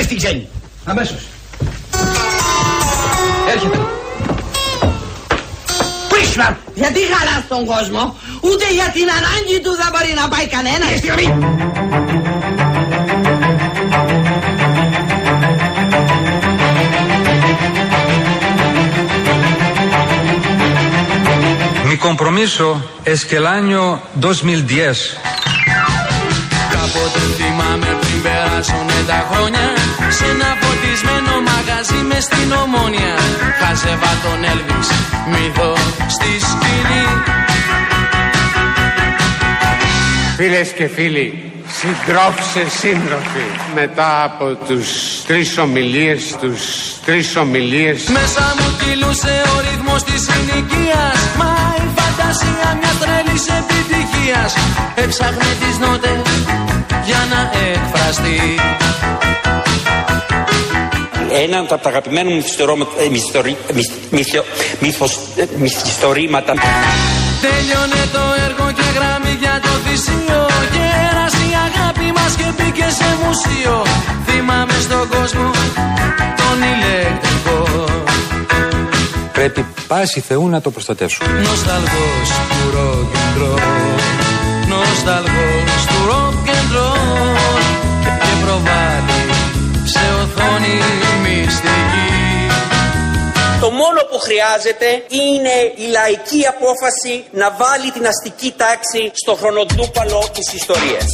πάρεις την ξένη. Αμέσως. Έρχεται. Πίσμα, γιατί χαλάς τον κόσμο, ούτε για την ανάγκη του δεν μπορεί να πάει κανένα. Στη γραμμή. Mi compromiso es que el año 2010 Κάποτε θυμάμαι πριν περάσουνε τα χρόνια Σε ένα φωτισμένο μαγαζί μες στην ομόνια. Χάζευα τον Έλβης, μύθο στη σκηνή. Φίλες και φίλοι, συντρόφισσες σύντροφοι, μετά από τους τρεις ομιλίες, τους τρεις ομιλίες, Μέσα μου κυλούσε ο ρυθμός της συνοικίας Μα η φαντασία μιας τρέλης επιτυχίας. Έψαχνε τις νότες για να εκφραστεί. Ένα από τα αγαπημένα μου μυθιστορώ- ε, μυθιστορί- μυθ- μυθιο- μύθος- ε, μυθιστορήματα. Τέλειωνε το έργο και γράμμι για το θυσίο. Γέρασε η αγάπη μας και μπήκε σε μουσείο. Θυμάμαι στον κόσμο τον ηλεκτρικό. Πρέπει πάση Θεού να το προστατεύσουμε. Νοσταλγός του rock and roll Νοσταλγός Το μόνο που χρειάζεται είναι η λαϊκή απόφαση να βάλει την αστική τάξη στο χρονοτούπαλο της ιστορίας.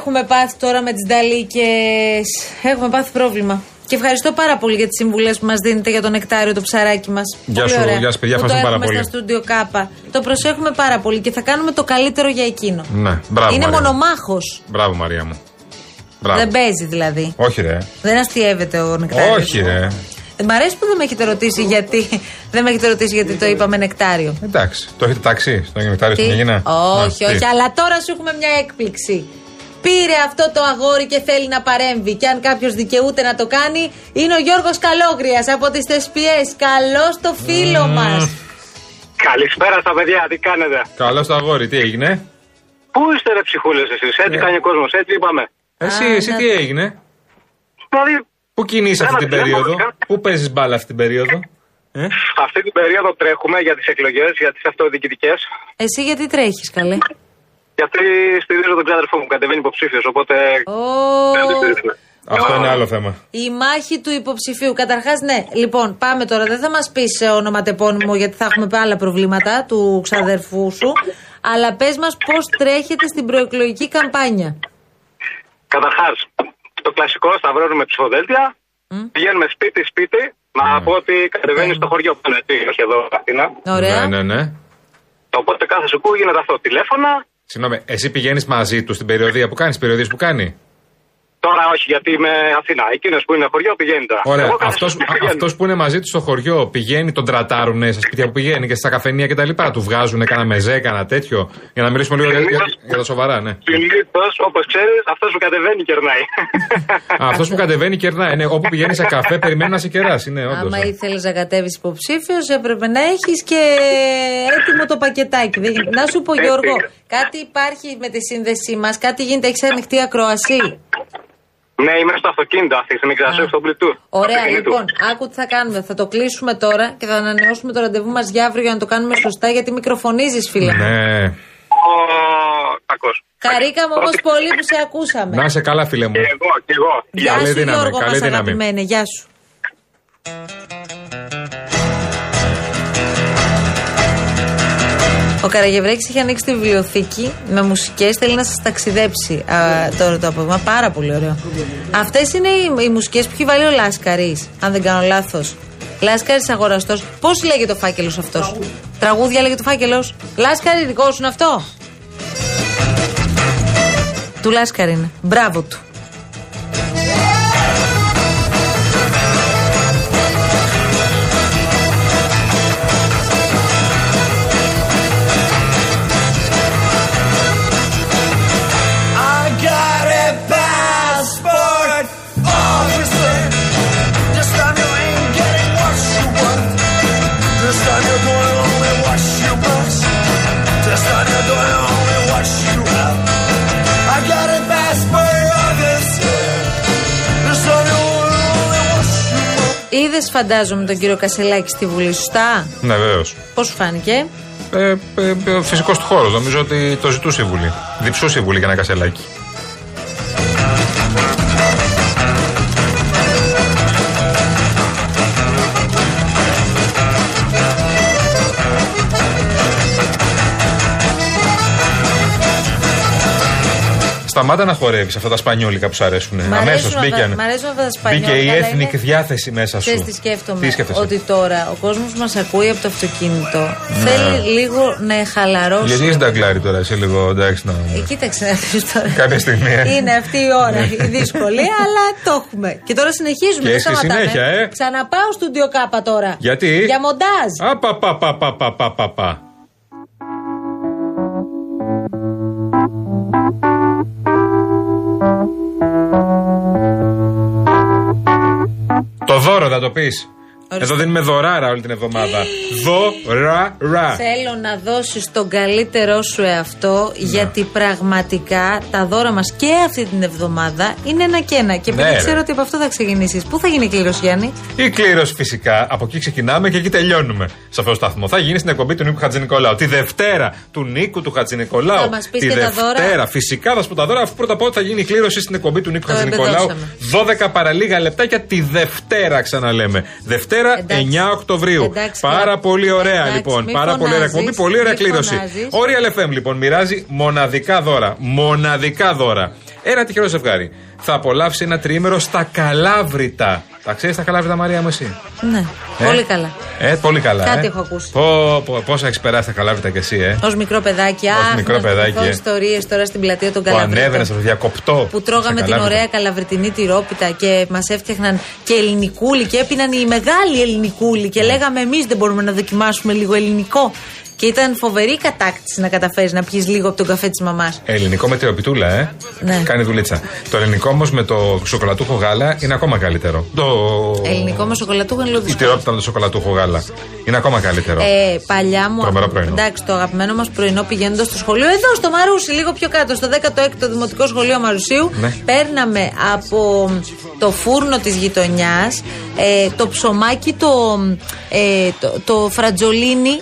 Έχουμε πάθει τώρα με τις νταλίκες. Έχουμε πάθει πρόβλημα. Και ευχαριστώ πάρα πολύ για τις συμβουλές που μας δίνετε για το νεκτάριο, το ψαράκι μας. Γεια Πολύ σου, ωραία. γεια σου, παιδιά, Που το ευχαριστώ πάρα έχουμε πολύ. στα στούντιο Κάπα. Το προσέχουμε πάρα πολύ και θα κάνουμε το καλύτερο για εκείνο. Ναι, μπράβο. Είναι Μαρία μου. μονομάχος. Μπράβο, Μαρία μου. Μπράβο. Δεν παίζει δηλαδή. Όχι, ρε. Δεν αστείευεται ο νεκτάριος. Όχι, ρε. Ε, Μ' αρέσει που δεν με έχετε ρωτήσει γιατί, δεν με έχετε ρωτήσει γιατί το είπαμε νεκτάριο. Εντάξει. Το έχετε τάξει στο νεκτάριο Τι; στην Αιγύνα. Όχι, όχι, αλλά τώρα σου έχουμε μια έκπληξη. Πήρε αυτό το αγόρι και θέλει να παρέμβει. Και αν κάποιος δικαιούται να το κάνει, είναι ο Γιώργος Καλόγριας από τις Θεσπιές. Καλώς το φίλο μας. Καλησπέρα στα παιδιά, τι κάνετε; Καλό το αγόρι, τι έγινε; Πού είστε ρε ψυχούλες εσείς, έτσι Ναι. κάνει ο κόσμος, έτσι είπαμε. Εσύ, Α, εσύ ναι. τι έγινε; Δηλαδή, Πού κινείσαι αυτή Ένα την τηλέφωνο, περίοδο; κα- Πού παίζεις μπάλα αυτή την περίοδο; Ε; αυτή την περίοδο τρέχουμε για τις εκλογές, για τις αυτοδιοικητικές. Εσύ γιατί τρέχεις, καλέ; Γιατί στηρίζω τον ξάδερφό μου, κατεβαίνει υποψήφιος, οπότε... Ω, δεν την στηρίζουμε. Αυτό είναι άλλο θέμα. η μάχη του υποψηφίου. Καταρχάς, ναι. Λοιπόν, πάμε τώρα. Δεν θα μας πεις ονοματεπώνυμο γιατί θα έχουμε άλλα προβλήματα του ξαδερφού σου. Αλλά πες μας πώς τρέχετε στην προεκλογική καμπάνια. Καταρχάς, το κλασικό, σταυρώνουμε ψηφοδέλτια, πηγαίνουμε σπίτι-σπίτι, να πω ότι κατεβαίνει στο χωριό που είναι, έτσι, όχι εδώ, Αθήνα. Ωραία. Ναι, ναι, ναι. Οπότε κάθε σου που γίνεται αυτό, τηλέφωνα, Συγγνώμη, εσύ πηγαίνεις μαζί του στην περιοδία που κάνεις, περιοδίες που κάνει; Τώρα όχι, γιατί είμαι Αθήνα. Εκείνος που είναι χωριό πηγαίνει τώρα. Ωραία. Εγώ κάθε Αυτός φορά πηγαίνω. αυτός που είναι μαζί τους στο χωριό πηγαίνει, τον τρατάρουνε στα σπίτια που πηγαίνει και στα καφενεία κτλ. Του βγάζουν κανένα μεζέ, κανένα τέτοιο. Για να μιλήσουμε λίγο για, για, για τα σοβαρά, ναι. Συνήθω, όπως ξέρεις, αυτός που κατεβαίνει κερνάει. Αυτός που κατεβαίνει κερνάει. Ναι, όπου πηγαίνει σε καφέ, περιμένει να σε κεράσει. Ναι, όντως. Άμα ήθελες να κατέβεις υποψήφιος, έπρεπε να έχεις και έτοιμο το πακετάκι. Δεν γίνεται. Να σου πω, Γιώργο, κάτι υπάρχει με τη σύνδεσή μας, κάτι γίνεται, έχεις ανοιχτή ακροασή. Ναι, είμαι στο αυτοκίνητο αυτή, μην ξεχάσω στο Bluetooth. Ωραία, Αυτοκίνητου. λοιπόν, άκου τι θα κάνουμε. Θα το κλείσουμε τώρα και θα ανανεώσουμε το ραντεβού μας για αύριο για να το κάνουμε σωστά, γιατί μικροφωνίζεις, φίλε. μου. Ναι. Ο... Κακός. Χαρήκαμε όμω Ότι- πολύ που σε ακούσαμε. Να είσαι καλά, φίλε μου. Και εγώ, και εγώ. Γεια Καλή σου, δύναμη, Γιώργο, καλή μας δύναμη. αγαπημένε. Γεια σου. Ο Καραγευρέκης έχει ανοίξει τη βιβλιοθήκη με μουσικές, θέλει να σας ταξιδέψει α, τώρα το απόγευμα. Πάρα πολύ ωραίο. Αυτές είναι οι, οι μουσικές που έχει βάλει ο Λάσκαρης, αν δεν κάνω λάθος. Λάσκαρης αγοραστός. Πώς λέγεται ο φάκελος αυτός; Τραγούδια λέγεται ο φάκελος. Λάσκαρη, δικό σου είναι αυτό; Του Λάσκαρη είναι. Μπράβο του. Είδε, φαντάζομαι, τον κύριο Κασελάκη στη Βουλή, σωστά; Ναι, βεβαίως. Πώς σου φάνηκε; Ε, ε, ε, Φυσικός του χώρος. Νομίζω ότι το ζητούσε η Βουλή. Διψούσε η Βουλή για ένα κασελάκι. Σταμάτα να χορεύεις αυτά τα σπανιόλικα που σου αρέσουν. Μ' Αμέσως αρέσουν αυτά- μπήκαν. μ' αρέσουν αυτά τα σπανιόλικα, Μπήκε η αλλά ethnic είναι- διάθεση μέσα σου. Ξέρεις τι σκέφτομαι; Τι σκέφτεσαι; Ότι τώρα ο κόσμος μας ακούει από το αυτοκίνητο. Θέλει λίγο να χαλαρώσει. Ναι. Γιατί είσαι νταγκλάρι τώρα, εσύ λίγο εντάξει να. Ε, κοίταξε να δεις τώρα. Κάποια στιγμή, ε. Είναι αυτή η ώρα η δύσκολη, αλλά το έχουμε. Και τώρα συνεχίζουμε. Και δεν στη σταματάμε. συνέχεια, ε. Ξαναπάω στο Κάπα τώρα. Γιατί; Για μοντάζ. Απαπαπαπαπαπαπα. Το δώρο θα το πεις. Ορίστε. Εδώ δίνουμε δωράρα όλη την εβδομάδα. Δωράρα. Θέλω να δώσεις τον καλύτερό σου εαυτό Ναι. γιατί πραγματικά τα δώρα μας και αυτή την εβδομάδα είναι ένα και ένα. Και επειδή Ναι, ρε. ξέρω ότι από αυτό θα ξεκινήσεις. Πού θα γίνει η κλήρωση Γιάννη; Η κλήρωση φυσικά. Από εκεί ξεκινάμε και εκεί τελειώνουμε. Σε αυτό το σταθμό. Θα γίνει στην εκπομπή του Νίκου Χατζηνικολάου. Τη Δευτέρα του Νίκου του Χατζηνικολάου. Θα μας πεις Τη και τα δώρα; Δευτέρα. Φυσικά θα σου πω τα δώρα, αφού πρώτα απ' όλα θα γίνει η κλήρωση στην εκπομπή του Νίκου Το Χατζηνικολάου. εμπεδώσαμε. 12 παρα λίγα λεπτάκια τη Δευτέρα, ξαναλέμε. Δευτέρα Εντάξει. 9 Οκτωβρίου. Εντάξει, Πάρα καλά. πολύ ωραία Εντάξει, λοιπόν. μη Πάρα πολύ ωραία φωνάζεις, εκπομπή. Πολύ ωραία μη κλήρωση. φωνάζεις. Ο Real FM λοιπόν μοιράζει μοναδικά δώρα. Μοναδικά δώρα. Ένα τυχερό ζευγάρι. Θα απολαύσει ένα τριήμερο στα Καλάβρητα. Τα ξέρεις τα Καλάβρητα, Μαρία μου, εσύ; Ναι, Ε; πολύ καλά. Ε, πολύ καλά. Κάτι ε. έχω ακούσει. Πω, πω, πόσα έχεις περάσει τα Καλάβρητα κι εσύ, ε; Ω μικρό παιδάκι, Ως αχ, μικρό να σου παιδάκι, θυμηθώ ε. ιστορίες τώρα στην πλατεία των Που ανέβαινες Καλαβρίτων. στο διακοπτό. Που τρώγαμε στα την Καλάβρητα. ωραία καλαβριτινή τυρόπιτα και μας έφτιαχναν και ελληνικούλη και έπιναν η μεγάλη ελληνικούλη Ναι. και λέγαμε εμείς δεν μπορούμε να δοκιμάσουμε λίγο ελληνικό. Και ήταν φοβερή η κατάκτηση να καταφέρεις να πιεις λίγο από τον καφέ της μαμάς. Ελληνικό με τυροπιτούλα, ε. Ναι. Κάνει δουλίτσα. Το ελληνικό όμως με το σοκολατούχο γάλα είναι ακόμα καλύτερο. Το... Ελληνικό με σοκολατούχο είναι λίγο Η δύσκολο. τυρόπιτα με το σοκολατούχο γάλα. Είναι ακόμα καλύτερο. Ε, παλιά μου. Τρομερό πρωινό. Εντάξει, το αγαπημένο μας πρωινό πηγαίνοντας στο σχολείο, εδώ στο Μαρούσι, λίγο πιο κάτω, στο 16ο Δημοτικό Σχολείο Μαρουσίου, Ναι. παίρναμε από το φούρνο της γειτονιάς ε, το ψωμάκι, το, ε, το, το φρατζολίνι.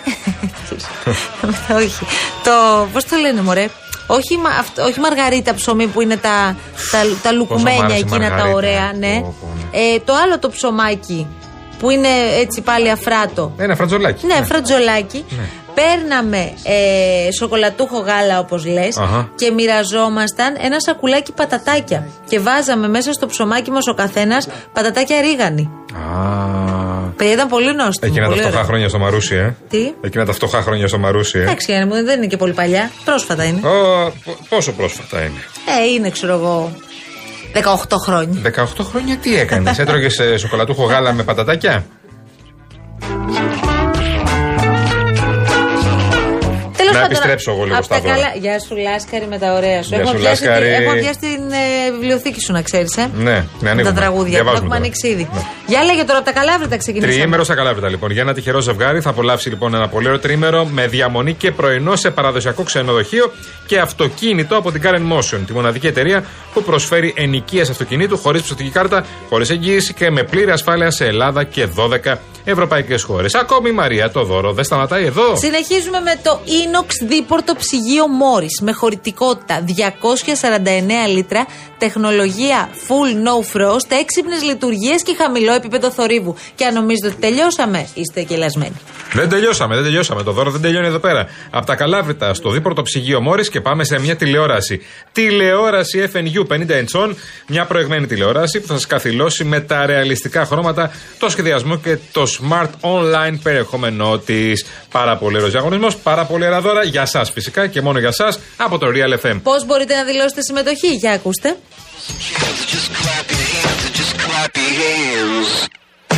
Όχι. Το. Πώς το λένε, μωρέ; Όχι, μα, αυτό- όχι μαργαρίτα ψωμί που είναι τα, τα, τα μ' λουκουμένια άρεσε η εκείνα τα μαργαρίτα. ωραία, ναι. Πω, πω, ναι. Ε, το άλλο το ψωμάκι που είναι έτσι πάλι αφράτο. Ένα φρατζολάκι. Ναι, φρατζολάκι. Παίρναμε ε, σοκολατούχο γάλα, όπως λες, Αχα. και μοιραζόμασταν ένα σακουλάκι πατατάκια. Και βάζαμε μέσα στο ψωμάκι μας ο καθένας πατατάκια ρίγανη. Α, Παιδιά ήταν πολύ νόστιμο. Εκείνα τα πολύ φτωχά ωραίο. χρόνια στο Μαρούσι, ε. Τι; Εκείνα τα φτωχά χρόνια στο Μαρούσι, ε. Εντάξει, Γιάννη μου, δεν είναι και πολύ παλιά. Πρόσφατα είναι. Ω, πο- πόσο πρόσφατα είναι; Ε, είναι, ξέρω εγώ, 18 χρόνια. 18 χρόνια τι έκανες, έτρωγες σοκολατούχο γάλα με πατατάκια; Τέλος Να πάντων, επιστρέψω εγώ λίγο απ' στα τα δώρα. καλά- Γεια σου, Λάσκαρη, με τα ωραία σου. Γεια Έχω σου, πιάσει, τη- Λάσκαρη. έχω πιάσει την ε, βιβλιοθήκη σου, να ξέρεις. Ε. Ναι, ναι, τα ανοίγουμε. τραγούδια. Τα Διαβάζουμε έχουμε τώρα. ανοίξει ήδη. Ναι. Για λέγε τώρα από τα καλάβρητα ξεκινήσαμε. Τριήμερο στα Καλάβρητα λοιπόν. Για ένα τυχερό ζευγάρι θα απολαύσει λοιπόν ένα πολύ ωραίο τρίμερο με διαμονή και πρωινό σε παραδοσιακό ξενοδοχείο και αυτοκίνητο από την Karen Motion, τη μοναδική εταιρεία που προσφέρει ενοικίε αυτοκινήτου χωρίς πιστοτική κάρτα, χωρίς εγγύηση και με πλήρη ασφάλεια σε Ελλάδα και 12 ευρωπαϊκές χώρες. Ακόμη η Μαρία το δώρο δεν σταματάει εδώ. Συνεχίζουμε με το Inox δίπορτο ψυγείο Morris με χωρητικότητα 249 λίτρα, τεχνολογία full no frost, έξυπνες λειτουργίες και χαμηλό επίπεδο θορύβου. Και αν νομίζετε ότι τελειώσαμε, είστε κελασμένοι. Δεν τελειώσαμε, δεν τελειώσαμε. Το δώρο δεν τελειώνει εδώ πέρα. Από τα Καλάβρητα στο δίπορτο ψυγείο Μόρις και πάμε σε μια τηλεόραση. Τηλεόραση FNU 50 inch, μια προηγμένη τηλεόραση που θα σας καθυλώσει με τα ρεαλιστικά χρώματα, το σχεδιασμό και το smart online περιεχόμενό της. Πάρα πολύ ωραίος διαγωνισμός, πάρα πολύ ωραία δώρα για εσά φυσικά και μόνο για εσά από το Real FM. Πώς μπορείτε να δηλώσετε συμμετοχή, για ακούστε.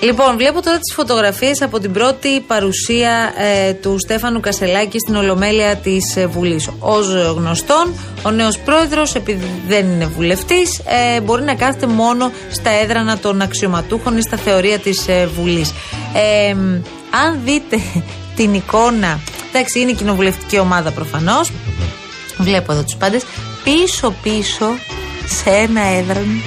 Λοιπόν, βλέπω τώρα τις φωτογραφίες από την πρώτη παρουσία ε, του Στέφανου Κασελάκη στην Ολομέλεια της ε, Βουλής. Ω γνωστόν, ο νέος πρόεδρος, επειδή δεν είναι βουλευτής, ε, μπορεί να κάθεται μόνο στα έδρανα των αξιωματούχων ή στα θεωρία της ε, Βουλής. Ε, αν δείτε την εικόνα. Εντάξει, είναι η κοινοβουλευτική ομάδα προφανώς. Βλέπω εδώ τους πάντες. Πίσω-πίσω σε ένα έδρανο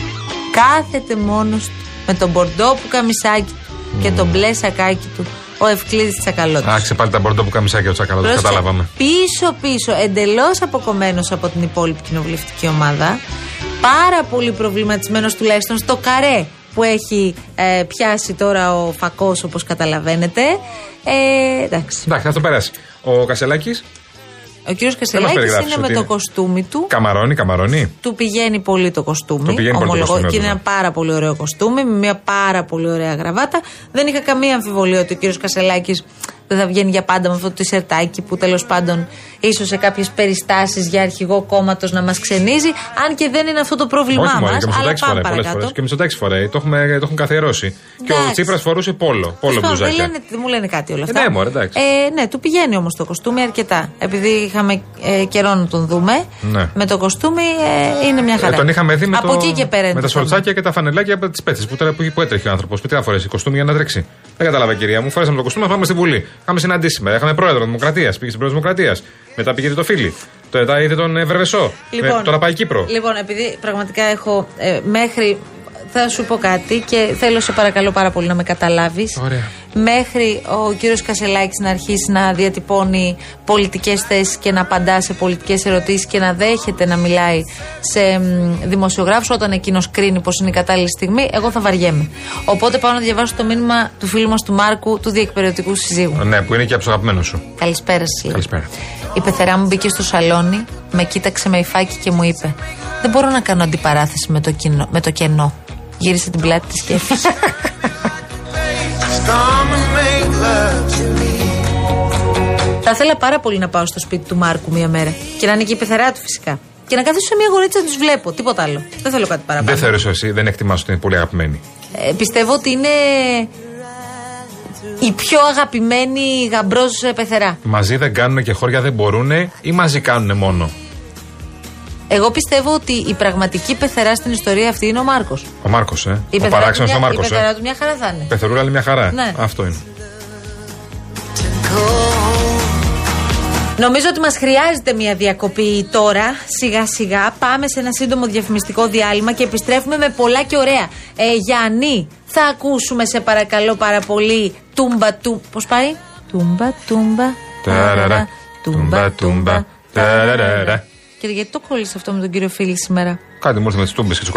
κάθεται μόνος του με τον μπορντό που καμισάκι και τον μπλε σακάκι του ο Ευκλήδης Τσακαλώτο. Άξε πάλι τα μπορντό που καμισάκι ο Τσακαλώτο, καταλάβαμε. Πίσω-πίσω, εντελώς αποκομμένος από την υπόλοιπη κοινοβουλευτική ομάδα. Πάρα πολύ προβληματισμένος τουλάχιστον στο καρέ που έχει ε, πιάσει τώρα ο φακός, όπως καταλαβαίνετε. Ε, εντάξει. Εντάξει, θα το περάσει. Ο Κασελάκης. Ο κύριος Κασελάκη είναι με το κοστούμι του. Καμαρώνει, καμαρώνει. Του πηγαίνει πολύ το κοστούμι. Του πηγαίνει πολύ το κοστούμι, και είναι ναι. ένα πάρα πολύ ωραίο κοστούμι, με μια πάρα πολύ ωραία γραβάτα. Δεν είχα καμία αμφιβολία ότι ο κύριος Κασελάκη δεν θα βγαίνει για πάντα με αυτό το τισερτάκι που τέλος πάντων ίσως σε κάποιες περιστάσεις για αρχηγό κόμματος να μας ξενίζει. Αν και δεν είναι αυτό το πρόβλημά Όχι μας. μόνο, και Αλλά Μητσοτάκη πάμε φοράει πολλές παρακάτω. φορές. Και Μητσοτάκη φοράει. Το, έχουμε, το έχουν καθιερώσει. Και ο Εντάξει. Τσίπρας φορούσε πόλο. Πόλο Τέλος πάντων, δεν, μπλουζάκια. λένε, δεν μου λένε κάτι όλα αυτά. ναι, μωρέ, εντάξει. Ε, ναι, του πηγαίνει όμως το κοστούμι αρκετά. Επειδή είχαμε ε, καιρό να τον δούμε. Ναι. Με το κοστούμι ε, είναι μια χαρά. Ε, τον είχαμε δει με, Από το, εκεί και πέρα είναι με το τα θέμα. σορτσάκια και τα φανελάκια από τις πέτσες που, τώρα- που, που έτρεχε ο άνθρωπος. Με τι να φορέσει κοστούμι για να τρέξει. Δεν κατάλαβα, κυρία μου. Φορέσαμε το κοστούμι, να πάμε στη Βουλή. Είχαμε συναντήσει σήμερα. Είχαμε πρόεδρο Δημοκρατίας. Πήγε στην πρόεδρο Δημοκρατίας. Μετά πήγε το φίλι. Μετά είδε τον ε, Βερβεσό. Ε, τώρα πάει Κύπρο. Λοιπόν, επειδή πραγματικά έχω ε, μέχρι. Θα σου πω κάτι και θέλω σε παρακαλώ πάρα πολύ να με καταλάβεις. Ωραία. Μέχρι ο κύριος Κασελάκης να αρχίσει να διατυπώνει πολιτικές θέσεις και να απαντά σε πολιτικές ερωτήσεις και να δέχεται να μιλάει σε δημοσιογράφους όταν εκείνος κρίνει πως είναι η κατάλληλη στιγμή, εγώ θα βαριέμαι. Οπότε πάω να διαβάσω το μήνυμα του φίλου μας του Μάρκου του διεκπαιρεωτικού συζύγου. Ναι, που είναι και από τους αγαπημένους σου. Καλησπέρα σα. λέει. Καλησπέρα. Η πεθερά μου μπήκε στο σαλόνι, με κοίταξε με υφάκι και μου είπε: Δεν μπορώ να κάνω αντιπαράθεση με το, κοινό, με το κενό. Γύρισε την πλάτη της και έφυγε. Θα ήθελα πάρα πολύ να πάω στο σπίτι του Μάρκου μία μέρα και να είναι και η πεθερά του φυσικά. Και να καθίσω σε μια γορίτσα να τους βλέπω. Τίποτα άλλο. Δεν θέλω κάτι παραπάνω. Δεν θεωρήσω εσύ, δεν εκτιμάς ότι είναι πολύ αγαπημένη. Ε, πιστεύω ότι είναι η πιο αγαπημένη γαμπρός πεθερά. Μαζί δεν κάνουν και χώρια δεν μπορούν ή μαζί κάνουν μόνο; Εγώ πιστεύω ότι η πραγματική πεθερά στην ιστορία αυτή είναι ο Μάρκος. Ο Μάρκος, ε. Η ο πεθερά παράξενος του ο μια- Μάρκος, Η πεθερά ε. του μια χαρά θα είναι. Πεθερούλα λέει μια χαρά. Ναι. Αυτό είναι. Νομίζω ότι μας χρειάζεται μια διακοπή τώρα. Σιγά σιγά πάμε σε ένα σύντομο διαφημιστικό διάλειμμα και επιστρέφουμε με πολλά και ωραία. Ε, Γιάννη, θα ακούσουμε σε παρακαλώ πάρα πολύ. Τούμπα του. Πώς πάει; Τούμπα, τούμπα. Ταραρα, τούμπα, τούμπα, ταραρα. Και γιατί το κόλλησε αυτό με τον κύριο Φίλης σήμερα; Κάτι μου ήρθε με τις τούμπες και τις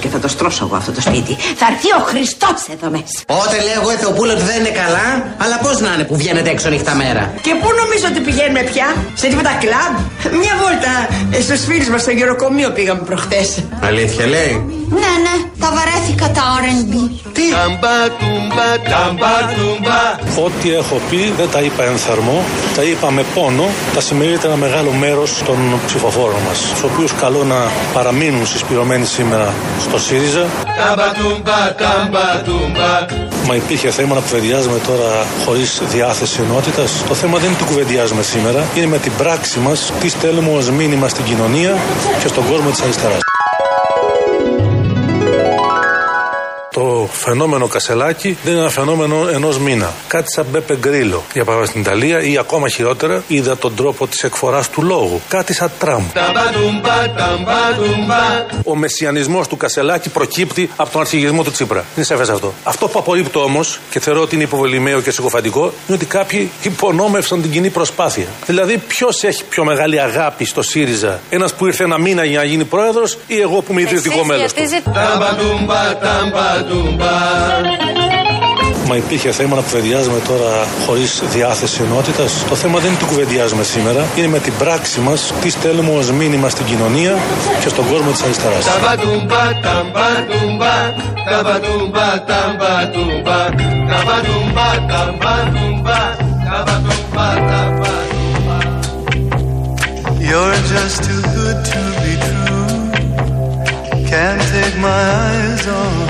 και θα το στρώσω εγώ αυτό το σπίτι. Θα έρθει ο Χριστός εδώ μέσα. Πότε λέω εγώ Εθεοπούλα ότι δεν είναι καλά, αλλά πώς να είναι που βγαίνετε έξω νύχτα μέρα. Και πού νομίζω ότι πηγαίνουμε πια, σε τίποτα κλαμπ; Μια βόλτα ε, στου φίλου μας στο γεροκομείο πήγαμε προχτές. Αλήθεια λέει; Ναι, ναι, τα βαρέθηκα τα RB. Τι; Ταμπά, τουμπά, ταμπά, τουμπά. Ό,τι έχω πει δεν τα είπα εν θερμό, τα είπα με πόνο. Τα συμμερίζεται ένα μεγάλο μέρος των ψηφοφόρων μας, του οποίους καλώ να παραμείνουν συσπηρωμένοι σήμερα στο ΣΥΡΙΖΑ. Ταμπά, τουμπά, ταμπά, τουμπά. Μα υπήρχε θέμα να κουβεντιάζουμε τώρα χωρίς διάθεση ενότητας. Το θέμα δεν είναι τι κουβεντιάζουμε σήμερα, είναι με την πράξη μας τι στέλνουμε ως μήνυμα στην κοινωνία και στον κόσμο της αριστεράς. Το φαινόμενο Κασελάκη δεν είναι ένα φαινόμενο ενός μήνα. Κάτι σαν Μπέπε Γκρίλο, για παράδειγμα στην Ιταλία, ή ακόμα χειρότερα, είδα τον τρόπο της εκφοράς του λόγου. Κάτι σαν Τραμπ. Ταμπά, τουμπά, ταμπά, τουμπά. Ο μεσιανισμός του Κασελάκη προκύπτει από τον αρχηγισμό του Τσίπρα. Είναι σαφέ αυτό. Αυτό που απορρίπτω όμως και θεωρώ ότι είναι υποβολημαίο και συκοφαντικό είναι ότι κάποιοι υπονόμευσαν την κοινή προσπάθεια. Δηλαδή, ποιος έχει πιο μεγάλη αγάπη στο ΣΥΡΙΖΑ, ένας που ήρθε ένα μήνα για να γίνει πρόεδρος ή εγώ που είμαι ιδρυτικό μέλος του. Ταμπά, τουμπά, ταμπά, τουμπά. Μα υπήρχε θέμα να κουβεντιάζουμε τώρα χωρίς διάθεση ενότητας. Το θέμα δεν είναι τι κουβεντιάζουμε σήμερα, είναι με την πράξη μας τι στέλνουμε ως μήνυμα στην κοινωνία και στον κόσμο της αριστεράς. Ταμπά, τουμπά, ταμπά, τουμπά. Ταμπά, τουμπά, ταμπά, τουμπά. Ταμπά, τουμπά, ταμπά, τουμπά. Ταμπά, τουμπά, ταμπά, τουμπά. You're just too good to be true. Can't take my eyes off you.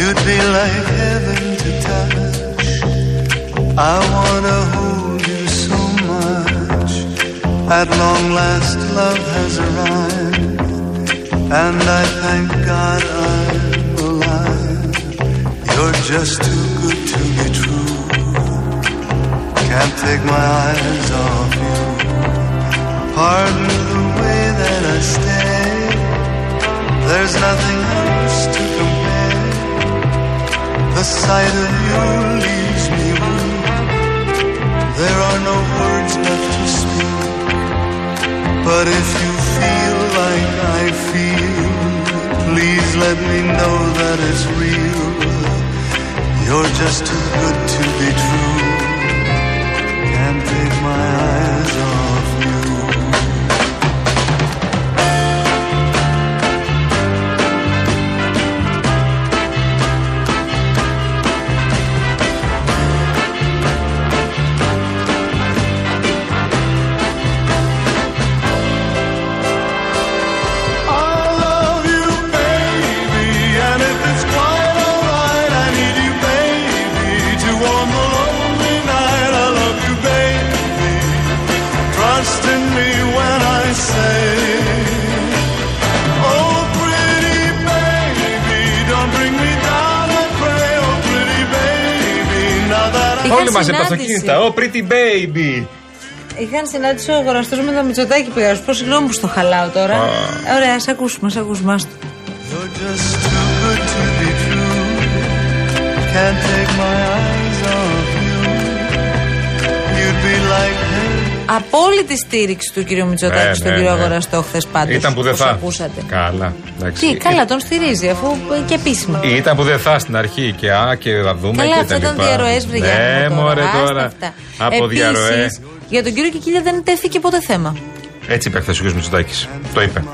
You'd be like heaven to touch. I wanna hold you so much. At long last, love has arrived, and I thank God I'm alive. You're just too good to be true. Can't take my eyes off you. Pardon the way that I stay. There's nothing. The sight of you leaves me weak. There are no words left to speak. But if you feel like I feel, please let me know that it's real. You're just too good Όλοι μαζί από τα συνάντηση. αυτοκίνητα. Ω, pretty baby. Είχαν συνάντηση ο αγοραστό με το Μητσοτάκι πήγα. Σου πω συγγνώμη που στο χαλάω τώρα. Ωραία, ας ακούσουμε, ας ακούσουμε. άστο. You're just too good to be true. Can't take my eyes off you. You'd be like heaven. Απόλυτη στήριξη του κύριο Μητσοτάκη Ναι, στον ναι, κύριο ναι. Αγοραστό χθες πάντως. Ήταν που δεν θα. ακούσατε. Καλά. εντάξει. Τι, καλά, τον στηρίζει αφού και επίσημα. Ήταν που δεν θα στην αρχή και α και θα δούμε Καλά, και αυτά τα ήταν λοιπά. διαρροές, βρε Ναι, Γιάννη μου, μωρέ Άστα τώρα. αυτά. Από Επίσης, διαρροές. Για τον κύριο Κικίλια δεν τέθηκε ποτέ θέμα. Έτσι είπε χθες ο κ. Μητσοτάκης. Το είπε.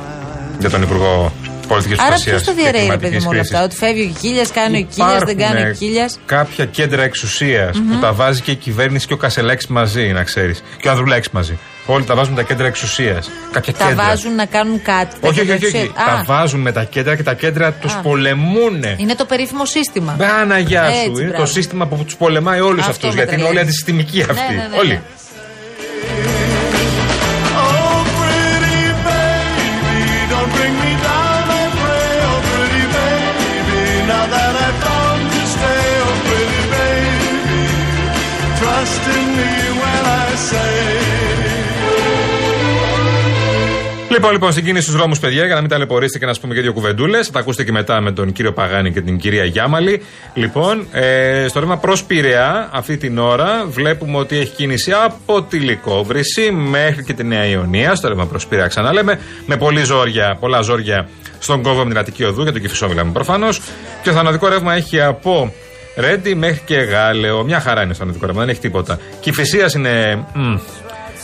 Για τον Υπουργό Πολιτικής Άρα Προστασίας. ποιος το διαρρέει, ρε παιδί μου, όλα αυτά. Ότι φεύγει ο Κικίλια, κάνει ο Κικίλια, δεν κάνει ο Κικίλια. κάποια κέντρα εξουσίας που τα βάζει και η κυβέρνηση και ο Κασελάκης μαζί, να ξέρεις. Και ο Ανδρουλάκης μαζί. Όλοι τα βάζουν με τα κέντρα εξουσίας. Κάποια Τα κέντρα. βάζουν να κάνουν κάτι. τα Όχι, όχι, όχι. κέντρα όχι. εξουσίας. Τα Α, βάζουν με τα κέντρα και τα κέντρα τους Α. πολεμούνε. Είναι το περίφημο σύστημα. Παναγιά σου. Έτσι, Είναι το μπράβο. σύστημα που τους πολεμάει όλους Αυτό αυτούς. με Γιατί είναι όλοι τρελαίνει. αντισυστημικοί αυτοί. Ναι, ναι, ναι, Όλοι. Λοιπόν, λοιπόν, στην κίνηση στους δρόμους, παιδιά, για να μην ταλαιπωρήσετε και να σας πούμε και δύο κουβεντούλες. Θα τα ακούσετε και μετά με τον κύριο Παγάνη και την κυρία Γιάμαλη. Λοιπόν, ε, στο ρεύμα προς Πειραιά, αυτή την ώρα, βλέπουμε ότι έχει κίνηση από τη Λικόβρηση μέχρι και τη Νέα Ιωνία. Στο ρεύμα προς Πειραιά, ξαναλέμε, με πολύ ζόρια, πολλά ζόρια στον κόβο με την Αττική Οδού, για τον Κυφισό μιλάμε προφανώς. Και το θανατικό ρεύμα έχει από Ρέντι μέχρι και Γάλεο. Μια χαρά είναι στο θανατικό ρεύμα, δεν έχει τίποτα. Κυφυσία είναι. μ,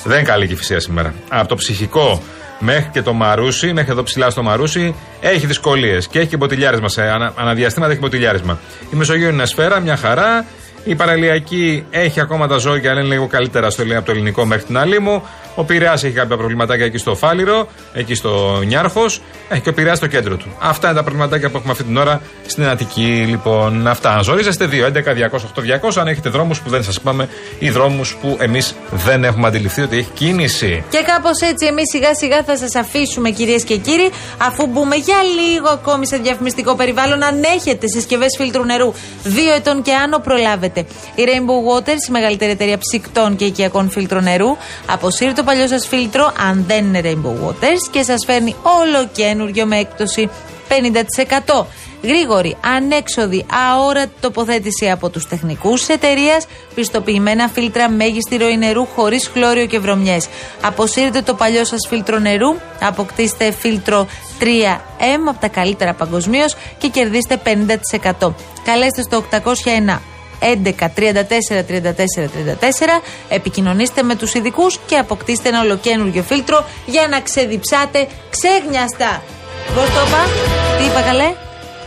δεν είναι καλή κυφυσία σήμερα. Από το ψυχικό μέχρι και το Μαρούσι, μέχρι εδώ ψηλά στο Μαρούσι, έχει δυσκολίες και έχει και μποτιλιάρισμα. Σε ανα, αναδιαστήματα έχει μποτιλιάρισμα. Η Μεσογείο είναι σφαίρα, μια χαρά. Η παραλιακή έχει ακόμα τα ζώγια, αλλά είναι λίγο καλύτερα στο, από το ελληνικό μέχρι την άλλη μου. Ο Πειραιάς έχει κάποια προβληματάκια εκεί στο Φάληρο, εκεί στο Νιάρχο. Έχει και ο Πειραιάς στο κέντρο του. Αυτά είναι τα προβληματάκια που έχουμε αυτή την ώρα στην Αττική. Λοιπόν, αυτά. Αν ζορίζεστε 2, 11, 200, 8, 200. Αν έχετε δρόμους που δεν σας είπαμε ή δρόμους που εμείς δεν έχουμε αντιληφθεί ότι έχει κίνηση. Και κάπως έτσι, εμείς σιγά σιγά θα σας αφήσουμε, κυρίες και κύριοι, αφού μπούμε για λίγο ακόμη σε διαφημιστικό περιβάλλον. Αν έχετε συσκευές φίλτρου νερού 2 ετών και άνω, προλάβετε. Η Rainbow Waters, η μεγαλύτερη εταιρεία ψυκτών και οικιακών φίλτρων νερού, αποσύρει το παλιό σας φίλτρο, αν δεν είναι Rainbow Waters, και σας φέρνει όλο καινούριο με έκπτωση 50%. Γρήγορη, ανέξοδη, αόρατη τοποθέτηση από τους τεχνικούς τη εταιρείας, πιστοποιημένα φίλτρα μέγιστη ροή νερού χωρίς χλώριο και βρωμιές. Αποσύρετε το παλιό σας φίλτρο νερού, αποκτήστε φίλτρο 3M από τα καλύτερα παγκοσμίως και κερδίστε 50%. Καλέστε στο 801 11 34 34 34. Επικοινωνήστε με τους ειδικούς και αποκτήστε ένα ολοκένουργιο φίλτρο για να ξεδιψάτε ξέγνιαστα. Πώς το είπα, τι είπα καλέ;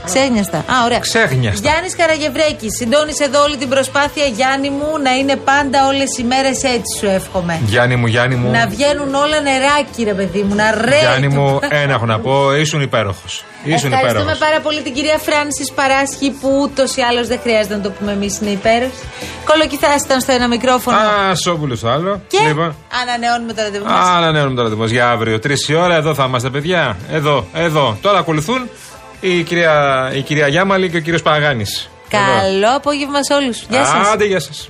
Ξέγνιαστα. Α, ωραία. Ξέγνιαστα. Γιάννης Καραγευρέκης, συντώνησε εδώ όλη την προσπάθεια, Γιάννη μου, να είναι πάντα όλες οι μέρες έτσι, σου εύχομαι. Γιάννη μου, Γιάννη μου. Να βγαίνουν όλα νεράκι, ρε παιδί μου, να ρέει. Γιάννη μου, ένα έχω να πω, ήσουν υπέροχος. Ήσουν Ευχαριστούμε υπέροχος. πάρα πολύ την κυρία Φράνσης Παράσχη που ούτως ή άλλως δεν χρειάζεται να το πούμε εμείς είναι υπέροχη. Κολοκυθάς ήταν στο ένα μικρόφωνο. Α, Σόπουλο στο άλλο. και Λοιπόν. ανανεώνουμε το ραντεβού μας. Α, ανανεώνουμε το ραντεβού για αύριο. Τρεις η ώρα, εδώ θα είμαστε, παιδιά. Εδώ, εδώ. Τώρα ακολουθούν η κυρία, η κυρία Γιάμαλη και ο κύριος Παγάνης. Καλό απόγευμα σε όλους. Γεια σας. Άντε, γεια σας.